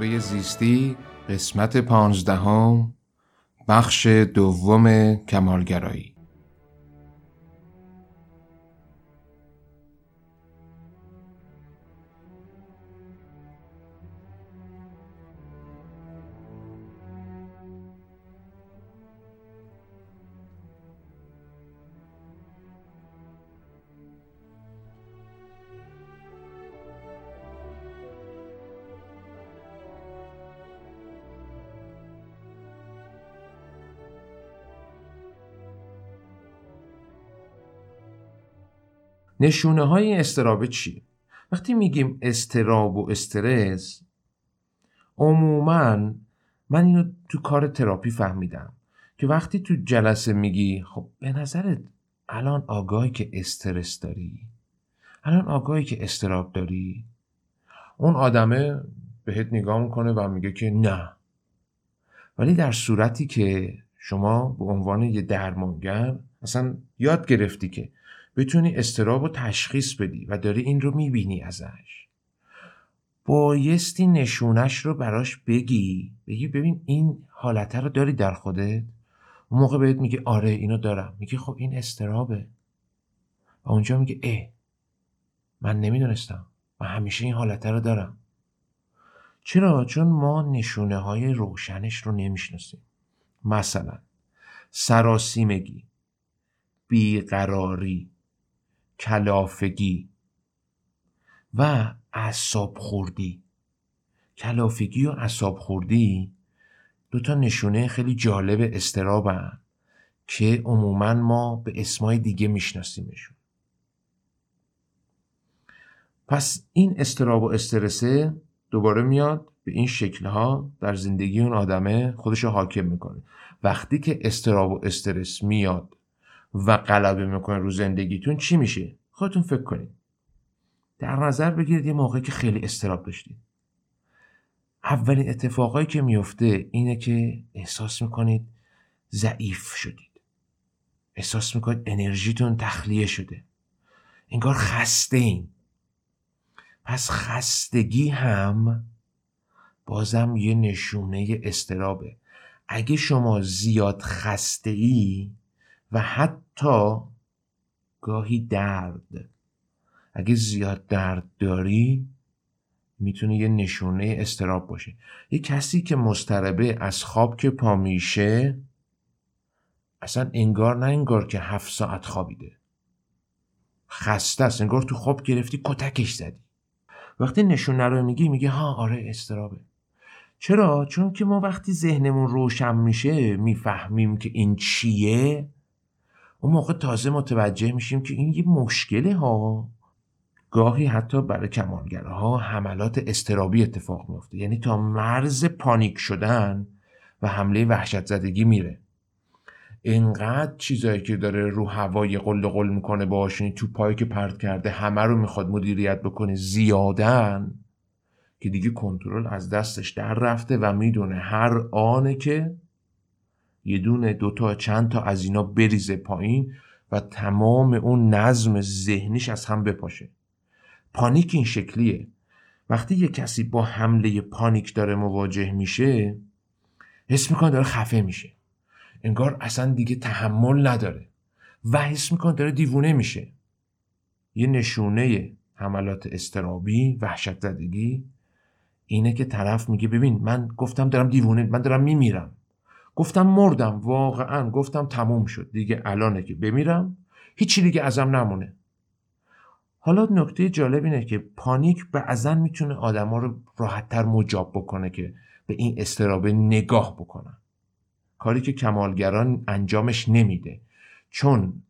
تجربه زیستی قسمت پانزدهم بخش دوم کمالگرایی. نشونه های استرابه چیه؟ وقتی میگیم استراب و استرس عموما من اینو تو کار تراپی فهمیدم که وقتی تو جلسه میگی خب به نظرت الان آگاهی که استرس داری؟ الان آگاهی که استراب داری؟ اون آدمه بهت نگاه می‌کنه و میگه که نه. ولی در صورتی که شما به عنوان یه درمانگر اصلا یاد گرفتی که بتونی استراب رو تشخیص بدی و داری این رو می‌بینی ازش. بایستی نشونش رو براش بگی. بگی ببین این حالته رو داری در خودت. اون موقع بهت میگه آره اینو دارم. میگه خب این استرابه. و اونجا میگه اه من نمی‌دونستم. و همیشه این حالته رو دارم. چرا؟ چون ما نشونه های روشنش رو نمی‌شناسیم. مثلا سراسیمگی بیقراری کلافگی و اعصاب خوردی. کلافگی و اعصاب خوردی دو تا نشونه خیلی جالب استرابن که عموما ما به اسمای دیگه میشناسیمشون. پس این استراب و استرسه دوباره میاد به این شکلها در زندگی اون آدمه خودش حاکم می‌کنه. وقتی که استراب و استرس میاد و غلبه می‌کنه رو زندگیتون چی میشه خودتون فکر کنید در نظر بگیرید یه موقعی که خیلی استراب داشتید. اولین اتفاقایی که میفته اینه که احساس می‌کنید ضعیف شدید. احساس می‌کنید انرژیتون تخلیه شده. انگار خسته این پس خستگی هم بازم یه نشونه استرابه. اگه شما زیاد خسته ای و حتی گاهی درد. اگه زیاد درد داری می‌تونه یه نشونه استراب باشه. یه کسی که مستربه از خواب که پا میشه اصلا انگار نه انگار که هفت ساعت خوابیده. خسته است انگار تو خواب گرفتی کتکش زدی. وقتی نشونه رو میگی میگه ها آره استرابه. چرا؟ چون که ما وقتی ذهنمون روشن میشه می‌فهمیم که این چیه. اون موقع تازه متوجه میشیم که این یه مشکله ها. گاهی حتی برای ها حملات استرابی اتفاق میفته یعنی تا مرز پانیک شدن و حمله وحشت زدگی میره. اینقدر چیزایی که داره رو هوای قل قل می‌کنه باشین تو پایی که پرت کرده همه رو می‌خواد مدیریت بکنه زیادن که دیگه کنترل از دستش در رفته و می‌دونه هر آنه که یه دونه دوتا چند تا از اینا بریزه پایین و تمام اون نظم ذهنیش از هم بپاشه. پانیک این شکلیه. وقتی یه کسی با حمله پانیک داره مواجه میشه حس می‌کنه داره خفه میشه. انگار اصلا دیگه تحمل نداره و حس می‌کنه داره دیوونه میشه. یه نشونه حملات استرابی وحشت زدگی اینه که طرف میگه ببین من گفتم دارم دیوونه من دارم میمیرم. گفتم مردم واقعا گفتم تموم شد. دیگه الانه که بمیرم هیچی دیگه ازم نمونه. حالا نکته جالب اینه که پانیک بعضا می‌تونه آدما رو راحتتر مجاب بکنه که به این استرابه نگاه بکنن. کاری که کمالگران انجامش نمیده. چون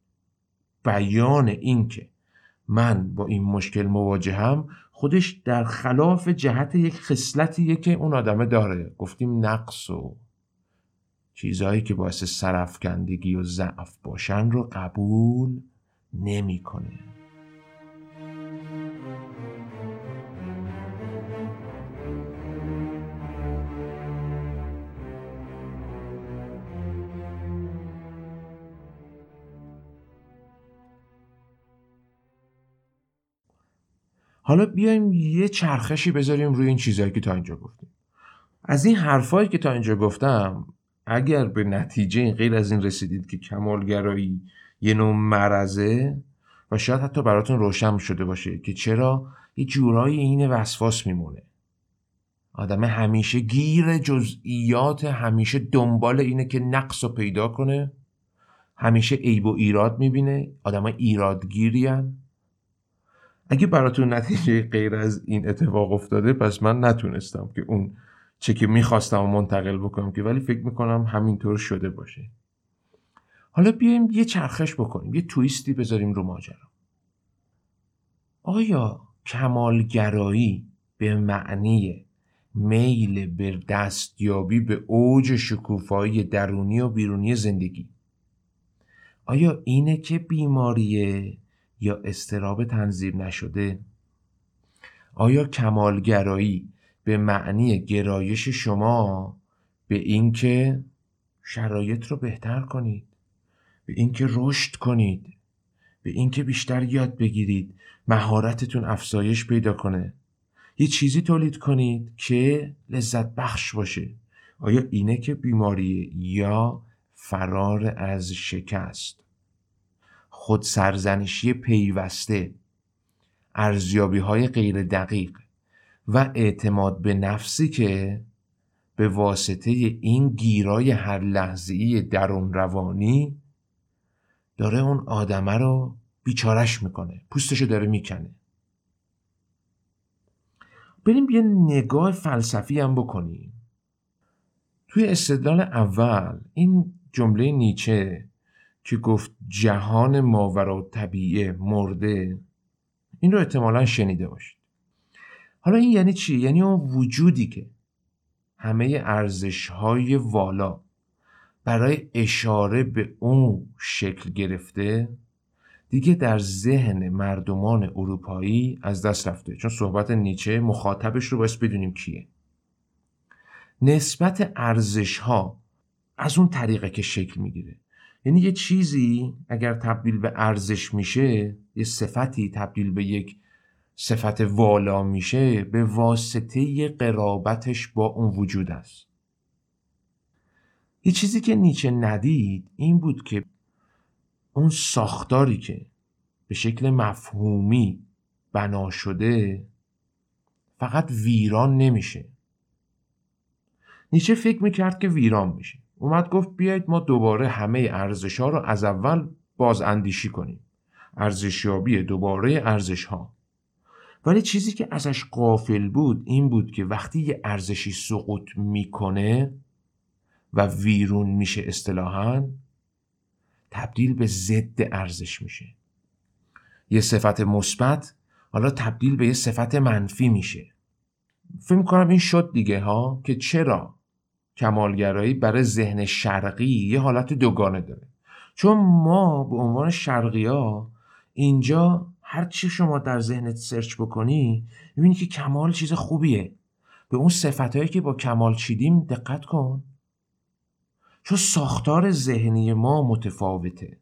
بیان این که من با این مشکل مواجهم خودش در خلاف جهت یک خصلتیه که اون آدمه داره. گفتیم نقص و چیزهایی که باعث سرفکندگی و ضعف باشن رو قبول نمی‌کنه. حالا بیایم یه چرخشی بذاریم روی این چیزهایی که تا اینجا گفتیم از این حرفایی که تا اینجا گفتم اگر به نتیجه غیر از این رسیدید که کمالگرایی یه نوع مرزه و شاید حتی براتون روشن شده باشه که چرا یه جورایی این وسواس میمونه. آدم همیشه گیر جزئیات همیشه دنبال اینه که نقص رو پیدا کنه همیشه عیب و ایراد می‌بینه آدم ایرادگیریان اگه براتون نتیجه غیر از این اتفاق افتاده پس من نتونستم که اون چه که می‌خواستم منتقل بکنم که ولی فکر می‌کنم همینطور شده باشه. حالا بیایم یه چرخش بکنیم یه تویستی بذاریم رو ماجرا. آیا کمالگرایی به معنی میل به دستیابی به اوج شکوفایی درونی و بیرونی زندگی؟ آیا اینه که بیماریه یا استراب تنظیم نشده؟ آیا کمالگرایی به معنی گرایش شما به اینکه شرایط رو بهتر کنید به اینکه رشد کنید به اینکه بیشتر یاد بگیرید مهارتتون افزایش پیدا کنه. یه چیزی تولید کنید که لذت بخش باشه. آیا اینه که بیماری یا فرار از شکست؟ خود سرزنشی پیوسته ارزیابی های غیر دقیق. و اعتماد به نفسی که به واسطه این گیرای هر لحظه‌ای درون روانی داره اون آدمه رو بیچارش می‌کنه پوستشو داره می‌کنه. بریم یه نگاه فلسفی هم بکنیم. توی استدلال اول این جمله نیچه که گفت جهان ماورا طبیعه مرده این رو احتمالا شنیده باشید. حالا این یعنی چی؟ یعنی اون وجودی که همه ارزش های والا برای اشاره به اون شکل گرفته دیگه در ذهن مردمان اروپایی از دست رفته. چون صحبت نیچه مخاطبش رو باید بدونیم کیه. نسبت ارزش ها از اون طریقه که شکل می‌گیره. یعنی یه چیزی اگر تبدیل به ارزش میشه یه صفتی تبدیل به یک صفت والا میشه به واسطه قرابتش با اون وجود است. یه چیزی که نیچه ندید این بود که اون ساختاری که به شکل مفهومی بنا شده فقط ویران نمیشه. نیچه فکر می‌کرد که ویران میشه. اومد گفت بیایید ما دوباره همه ارزش ها رو از اول باز اندیشی کنیم. ارزشیابی دوباره ارزش ها ولی چیزی که ازش قافل بود این بود که وقتی یه ارزشی سقوط می‌کنه و ویرون میشه اصطلاحا تبدیل به ضد ارزش میشه. یه صفت مثبت حالا تبدیل به یه صفت منفی میشه. فکر می‌کنم این شد دیگه ها؟ که چرا کمالگرایی برای ذهن شرقی یه حالت دوگانه داره؟ چون ما به عنوان شرقی ها اینجا هر چی شما در ذهنت سرچ بکنی می‌بینی که کمال چیز خوبیه. به اون صفتهایی که با کمال چیدیم دقت کن. چون ساختار ذهنی ما متفاوته.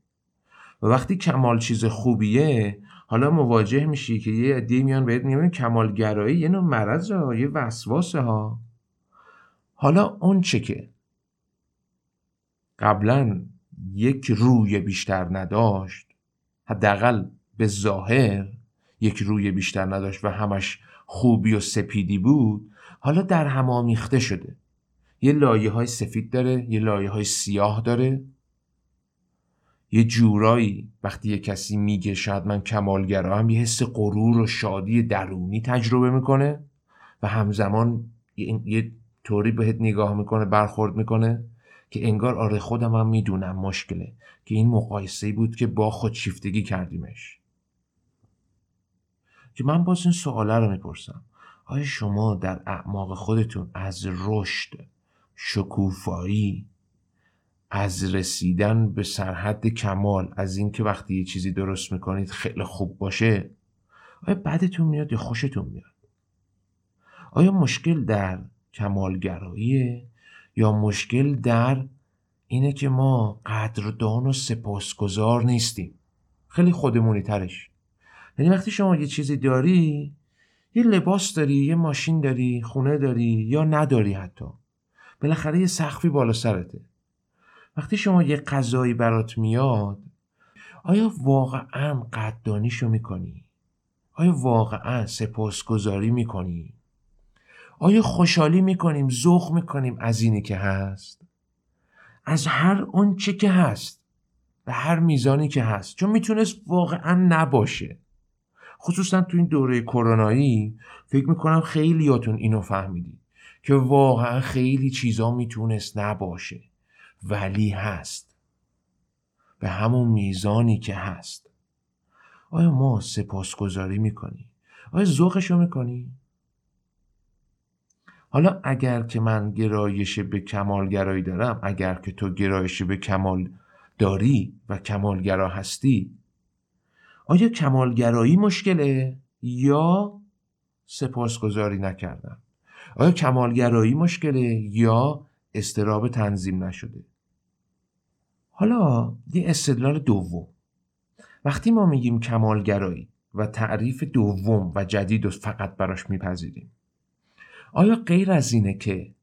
و وقتی کمال چیز خوبیه حالا مواجه میشی که یه عده میان بهت میگن کمالگرایی یه نوع مرض ها یه وسواسه ها. حالا اون چه که قبلا یک روی بیشتر نداشت حداقل به ظاهر یک روی بیشتر نداشت و همش خوبی و سپیدی بود حالا در هم آمیخته شده. یه لایه های سفید داره یه لایه های سیاه داره. یه جورایی وقتی یه کسی میگه شاید من کمالگرا هم یه حس غرور و شادی درونی تجربه می‌کنه و همزمان یه طوری بهت نگاه می‌کنه برخورد می‌کنه که انگار آره خودم هم می‌دونم مشکله که این مقایسه بود که با خودشیفتگی کردیمش. که من باز این سواله رو می‌پرسم. آیا شما در اعماق خودتون از رشد شکوفایی از رسیدن به سرحد کمال از اینکه وقتی یه چیزی درست می‌کنید خیلی خوب باشه آیا بدتون میاد یا خوشتون میاد؟ آیا مشکل در کمالگراییه یا مشکل در اینه که ما قدردان و سپاسگزار نیستیم؟ خیلی خودمونی ترش. یعنی وقتی شما یه چیزی داری یه لباس داری یه ماشین داری خونه داری یا نداری حتی بالاخره یه سقفی بالا سرته. وقتی شما یه غذایی برات میاد آیا واقعا قدردانیشو می‌کنی؟ آیا واقعا سپاسگزاری می‌کنی؟ آیا خوشحالی می‌کنیم ذوق می‌کنیم از اینی که هست؟ از هر اون چه که هست به هر میزانی که هست چون می‌تونست واقعا نباشه. خصوصا تو این دوره کرونایی فکر می‌کنم خیلیاتون اینو فهمیدید که واقعا خیلی چیزا می‌تونست نباشه ولی هست به همون میزانی که هست آیا ما سپاسگزاری می‌کنی؟ آیا ذوقشو می‌کنی؟ حالا اگر که من گرایش به کمالگرایی دارم اگر که تو گرایش به کمال داری و کمالگرا هستی آیا کمالگرایی مشکله یا سپاسگزاری نکردم آیا کمالگرایی مشکله یا استراب تنظیم نشده؟ حالا یه استدلال دوم. وقتی ما میگیم کمالگرایی و تعریف دوم و جدید رو فقط براش میپذیریم آیا غیر از اینه که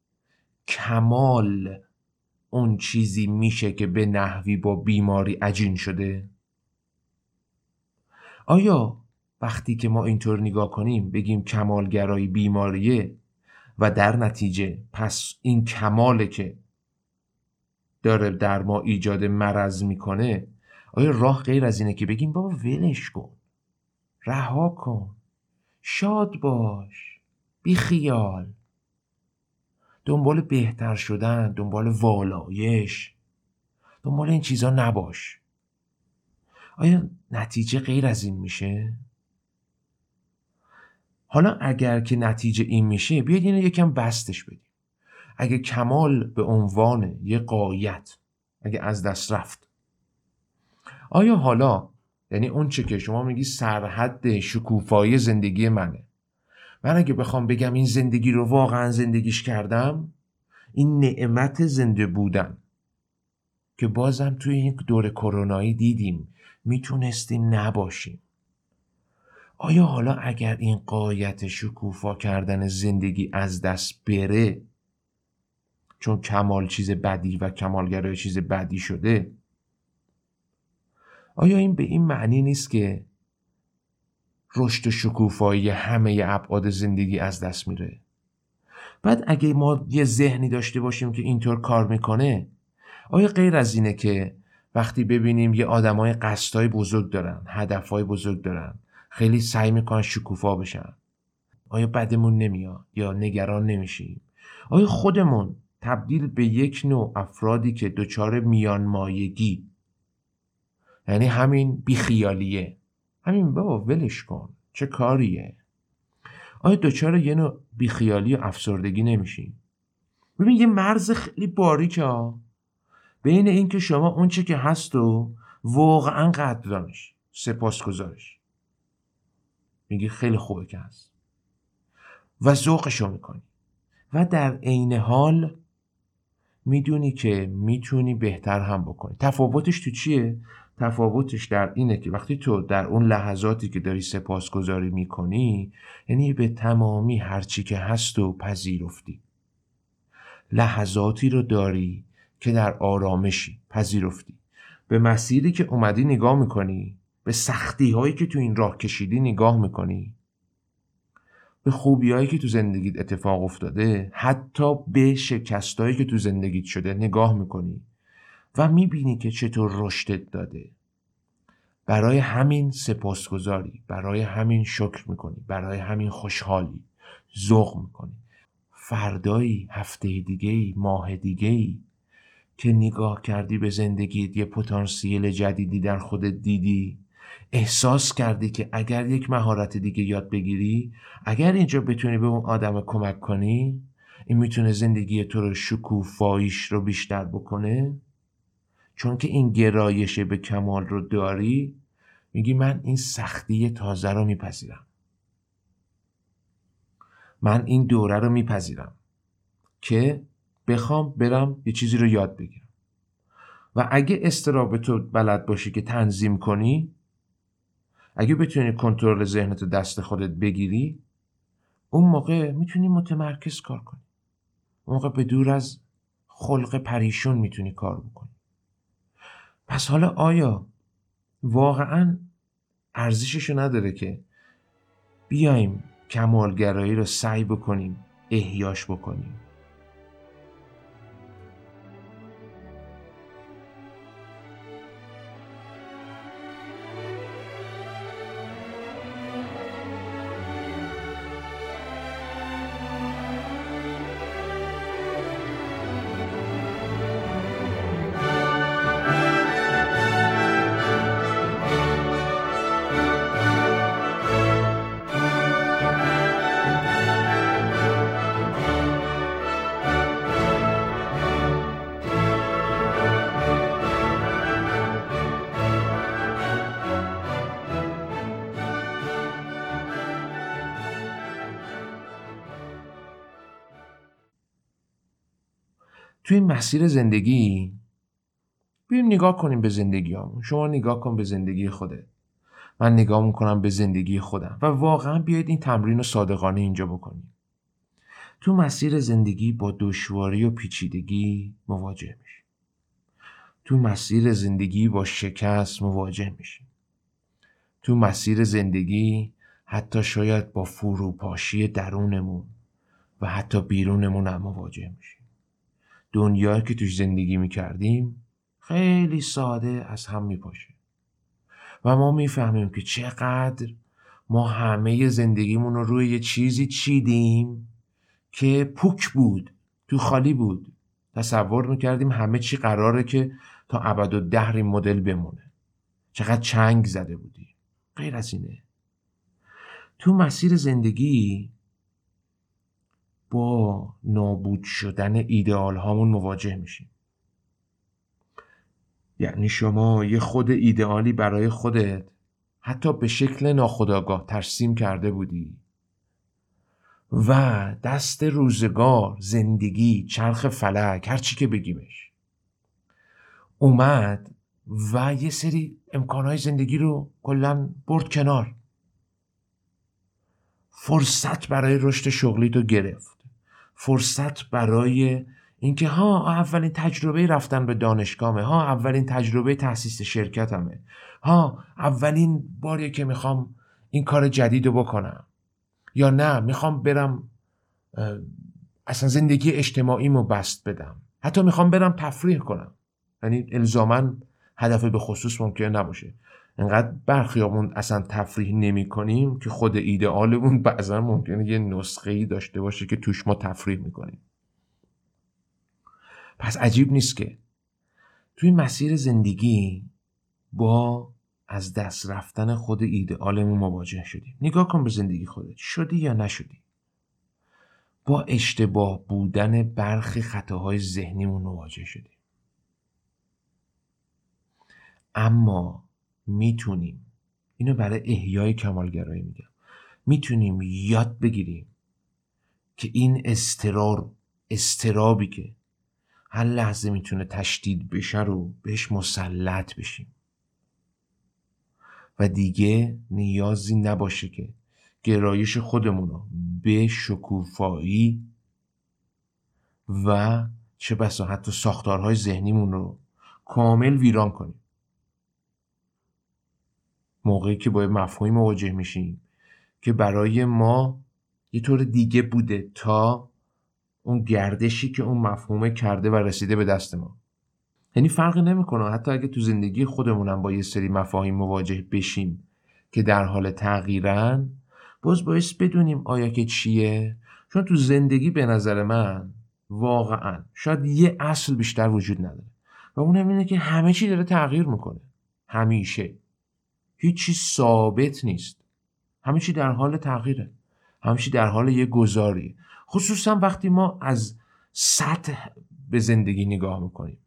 کمال اون چیزی میشه که به نحوی با بیماری عجین شده؟ آیا وقتی که ما اینطور نگاه کنیم بگیم کمالگرایی بیماریه و در نتیجه پس این کماله که داره در ما ایجاد مرض می‌کنه آیا راه غیر از اینه که بگیم بابا ولش کن رها کن شاد باش بی خیال. دنبال بهتر شدن دنبال والایش دنبال این چیزا نباش. آیا نتیجه غیر از این میشه؟ حالا اگر که نتیجه این میشه بیاید اینو یکم بستش بدیم. اگه کمال به عنوان یه قایت اگه از دست رفت. آیا حالا یعنی اون چه که شما میگی سرحد شکوفایی زندگی منه. من اگه بخوام بگم این زندگی رو واقعا زندگیش کردم این نعمت زنده بودن. که بازم توی این دور کرونایی دیدیم می‌تونستیم نباشیم. آیا حالا اگر این قایت شکوفا کردن زندگی از دست بره چون کمال چیز بدی و کمالگرای چیز بدی شده آیا این به این معنی نیست که رشد شکوفایی همه ابعاد زندگی از دست میره؟ بعد اگه ما یه ذهنی داشته باشیم که اینطور کار می‌کنه آیا غیر از اینه که وقتی ببینیم یه آدمای قصدای بزرگ دارن هدفهای بزرگ دارن خیلی سعی می‌کنن شکوفا بشن آیا بدمون نمیاد یا نگران نمیشیم؟ آیا خودمون تبدیل به یک نوع افرادی که دچار میان مایگی یعنی همین بیخیالیه؟ همین بابا ولش کن چه کاریه؟ آیا دچار یه نوع بیخیالی و افسردگی نمیشیم؟ ببین یه مرز خیلی باریکه ها. بین اینکه شما اون چه که هست و واقعا قدردانش سپاس گذارش میگی خیلی خوبه که هست. و ذوقشو می‌کنی. و در عین حال می‌دونی که می‌تونی بهتر هم بکنی. تفاوتش تو چیه؟ تفاوتش در اینه که وقتی تو در اون لحظاتی که داری سپاسگزاری می‌کنی یعنی به تمامی هرچی که هست و پذیرفتی. لحظاتی رو داری که در آرامشی پذیرفتی. به مسیری که اومدی نگاه می‌کنی. به سختی هایی که تو این راه کشیدی نگاه می‌کنی. به خوبی هایی که تو زندگیت اتفاق افتاده. حتی به شکستهایی که تو زندگیت شده نگاه می‌کنی. و می‌بینی که چطور رشدت داده. برای همین سپاسگزاری. برای همین شکر می‌کنی. برای همین خوشحالی. ذوق می‌کنی. فردایی هفته دیگه ماه دیگه که نگاه کردی به زندگیت یه پتانسیل جدیدی در خودت دیدی؟ احساس کردی که اگر یک مهارت دیگه یاد بگیری اگر اینجا بتونی به اون آدم کمک کنی این می‌تونه زندگی تو رو شکوفاییش رو بیشتر بکنه؟ چون که این گرایش به کمال رو داری میگی من این سختی تازه رو میپذیرم. من این دوره رو میپذیرم. که بخوام برم یه چیزی رو یاد بگیرم. و اگه استراب تو بلد باشی که تنظیم کنی اگه بتونی کنترل ذهنت دست خودت بگیری اون موقع می‌تونی متمرکز کار کنی. اون موقع به دور از خلق پریشون می‌تونی کار بکنی. پس حالا آیا واقعا ارزششو نداره که بیایم کمالگرایی رو سعی بکنیم احیاش بکنیم؟ توی مسیر زندگی بیایم نگاه کنیم به زندگی همون. شما نگاه کن به زندگی خودت. من نگاه می‌کنم به زندگی خودم. و واقعا بیاید این تمرین رو صادقانه اینجا بکنیم. تو مسیر زندگی با دشواری و پیچیدگی مواجه میشیم. تو مسیر زندگی با شکست مواجه میشیم. تو مسیر زندگی حتی شاید با فروپاشی درونمون و حتی بیرونمون هم مواجه میشیم. دنیایی که توش زندگی می‌کردیم خیلی ساده از هم میپاشه. و ما می‌فهمیم که چقدر ما همه زندگیمون رو روی یه چیزی چیدیم که پوک بود تو خالی بود. تصور می‌کردیم همه چی قراره که تا ابد و دهر این مدل بمونه. چقدر چنگ زده بودی غیر از اینه. تو مسیر زندگی با نابود شدن ایدئال هامون مواجه میشیم. یعنی شما یه خود ایدئالی برای خودت حتی به شکل ناخداگاه ترسیم کرده بودی و دست روزگار زندگی چرخ فلک هر چی که بگیمش اومد و یه سری امکانهای زندگی رو کلا برد کنار. فرصت برای رشد شغلی تو گرفت. فرصت برای اینکه ها اولین تجربه رفتن به دانشگاهه ها اولین تجربه تاسیس شرکتمه ها اولین باریه که می‌خوام این کار جدید رو بکنم یا نه می‌خوام برم اصلا زندگی اجتماعیمو بست بدم. حتی می‌خوام برم تفریح کنم. یعنی الزاما هدف به خصوص ممکنه نباشه. انقدر برخیامون اصلا تفریح نمی کنیم که خود ایدئالمون بعضا ممکنه یه نسخه ای داشته باشه که توش ما تفریح می‌کنیم. پس عجیب نیست که توی مسیر زندگی با از دست رفتن خود ایدئالمون مواجه شدیم. نگاه کن به زندگی خودت. شدی یا نشدی؟ با اشتباه بودن برخی خطاهای ذهنیمون مواجه شدیم. اما می‌تونیم. اینو برای احیای کمالگرایی میگم. می‌تونیم یاد بگیریم که این استرار استرابی که هر لحظه می‌تونه تشدید بشه رو بهش مسلط بشیم. و دیگه نیازی نباشه که گرایش خودمون رو به شکوفایی و چه بسا حتی ساختارهای ذهنیمون رو کامل ویران کنیم. موقعی که با مفهومی مواجه میشیم که برای ما یه طور دیگه بوده تا اون گردشی که اون مفهومه کرده و رسیده به دست ما. یعنی فرقی نمی‌کنه. حتی اگه تو زندگی خودمونم با یه سری مفاهیم مواجه بشیم که در حال تغییرن باز باعث بدونیم آیا که چیه. چون تو زندگی به نظر من واقعا شاید یه اصل بیشتر وجود نداره. و اون اینه که همه چی داره تغییر می‌کنه. همیشه. هیچی ثابت نیست. همه چی در حال تغییره. همه چی در حال یه گذاری خصوصا وقتی ما از سطح به زندگی نگاه می‌کنیم.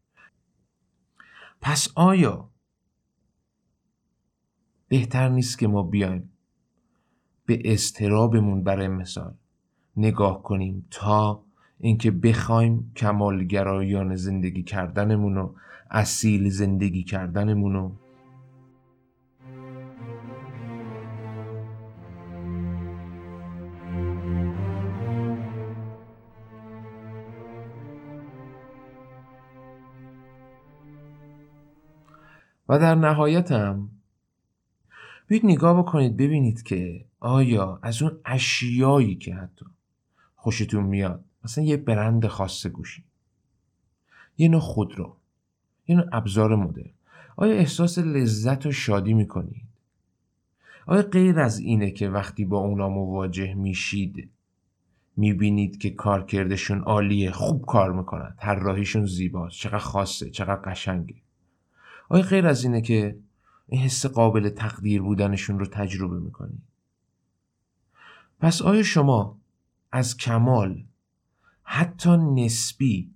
پس آیا بهتر نیست که ما بیایم به استرابمون برای مثال نگاه کنیم تا اینکه بخوایم کمالگرایان زندگی کردنمون و اصیل زندگی کردنمون و در نهایت هم بیاید نگاه بکنید ببینید که آیا از اون اشیایی که حتی خوشتون میاد مثلا یه برند خاص گوشی یه نوع خودرو یه نوع ابزار مدرن آیا احساس لذت و شادی می‌کنید؟ آیا غیر از اینه که وقتی با اونا مواجه میشید می‌بینید که کارکردشون عالیه خوب کار می‌کنن طراحیشون زیباست چقدر خاصه چقدر قشنگه؟ آیا غیر از اینه که این حس قابل تقدیر بودنشون رو تجربه می‌کنید پس آیا شما از کمال حتی نسبی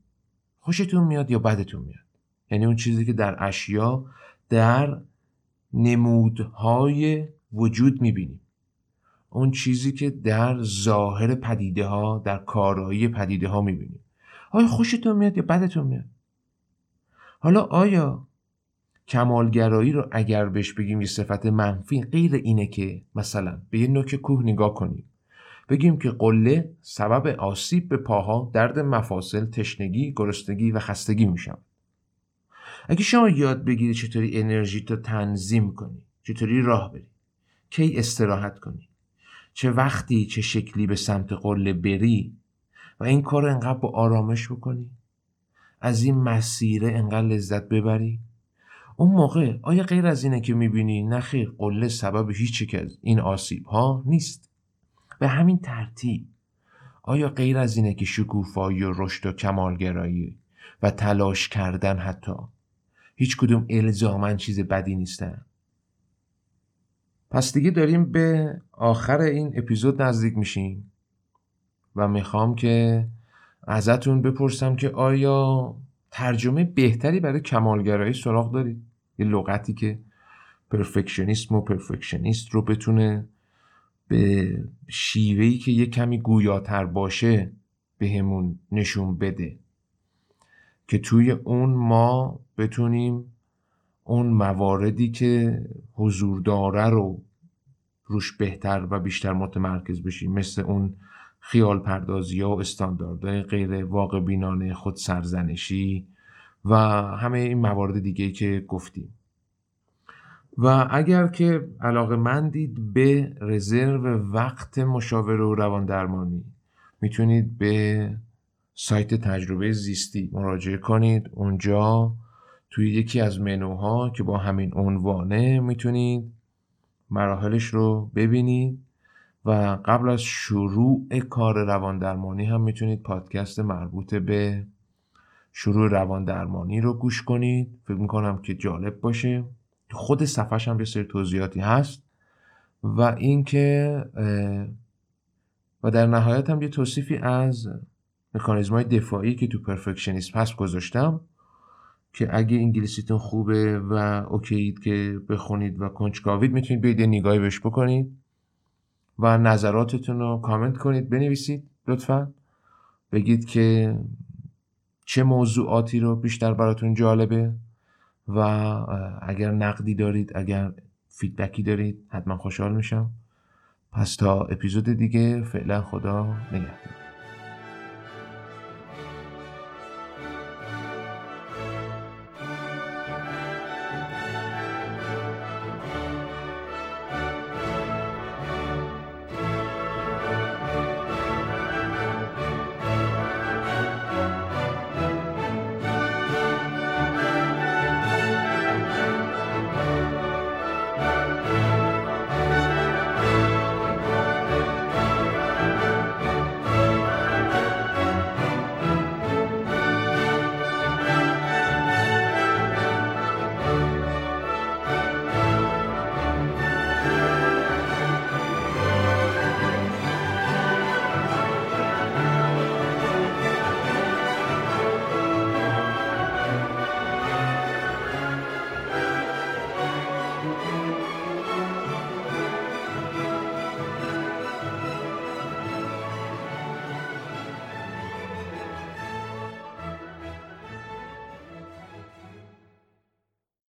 خوشتون میاد یا بدتون میاد؟ یعنی اون چیزی که در اشیا در نمودهای وجود می‌بینیم. اون چیزی که در ظاهر پدیده ها در کارایی پدیده ها می‌بینیم. آیا خوشتون میاد یا بدتون میاد؟ حالا آیا کمالگرایی رو اگر بهش بگیم یه صفت منفی غیر اینه که مثلا به یه نوک کوه نگاه کنیم. بگیم که قله سبب آسیب به پاها درد مفاصل تشنگی گرسنگی و خستگی میشن. اگه شما یاد بگیری چطوری انرژی تو تنظیم کنی چطوری راه بری کی استراحت کنی چه وقتی چه شکلی به سمت قله بری و این کار انقدر با آرامش بکنی از این مسیره انقدر لذت ببری اون موقع آیا غیر از اینه که می‌بینی؟ نخیر قله سبب هیچ یک از این آسیب ها نیست. به همین ترتیب آیا غیر از اینه که شکوفایی و رشد و کمالگرایی و تلاش کردن حتی هیچ کدوم الزامن چیز بدی نیستن؟ پس دیگه داریم به آخر این اپیزود نزدیک میشیم و می‌خوام که ازتون بپرسم که آیا ترجمه بهتری برای کمالگرایی سراغ دارید. یه لغتی که پرفکشنیسم و پرفکشنیست رو بتونه به شیوهی که یه کمی گویاتر باشه بهمون نشون بده. که توی اون ما بتونیم اون مواردی که حضور داره رو روش بهتر و بیشتر متمرکز بشیم. مثل اون خیال پردازی و استانداردهای غیر واقع بینانه خود سرزنشی و همه این موارد دیگه که گفتیم. و اگر که علاقه مندید به رزرو وقت مشاوره و روان درمانی می‌تونید به سایت تجربه زیستی مراجعه کنید. اونجا توی یکی از منوها که با همین عنوانه می‌تونید مراحلش رو ببینید. و قبل از شروع کار روان درمانی هم می‌تونید پادکست مربوط به شروع روان درمانی رو گوش کنید. فکر می‌کنم که جالب باشه. خود صفحش هم یه سری توضیحاتی هست و اینکه و در نهایت هم یه توصیفی از مکانیزم های دفاعی که تو پرفکشنیسم هست گذاشتم که اگه انگلیسیتون خوبه و اوکیید که بخونید و کنجکاوید می‌تونید بیاید یه نگاهی بهش بکنید. و نظراتتون رو کامنت کنید بنویسید لطفا. بگید که چه موضوعاتی رو بیشتر براتون جالبه و اگر نقدی دارید اگر فیدبکی دارید حتما خوشحال میشم. پس تا اپیزود دیگه فعلا خدا نگهدار.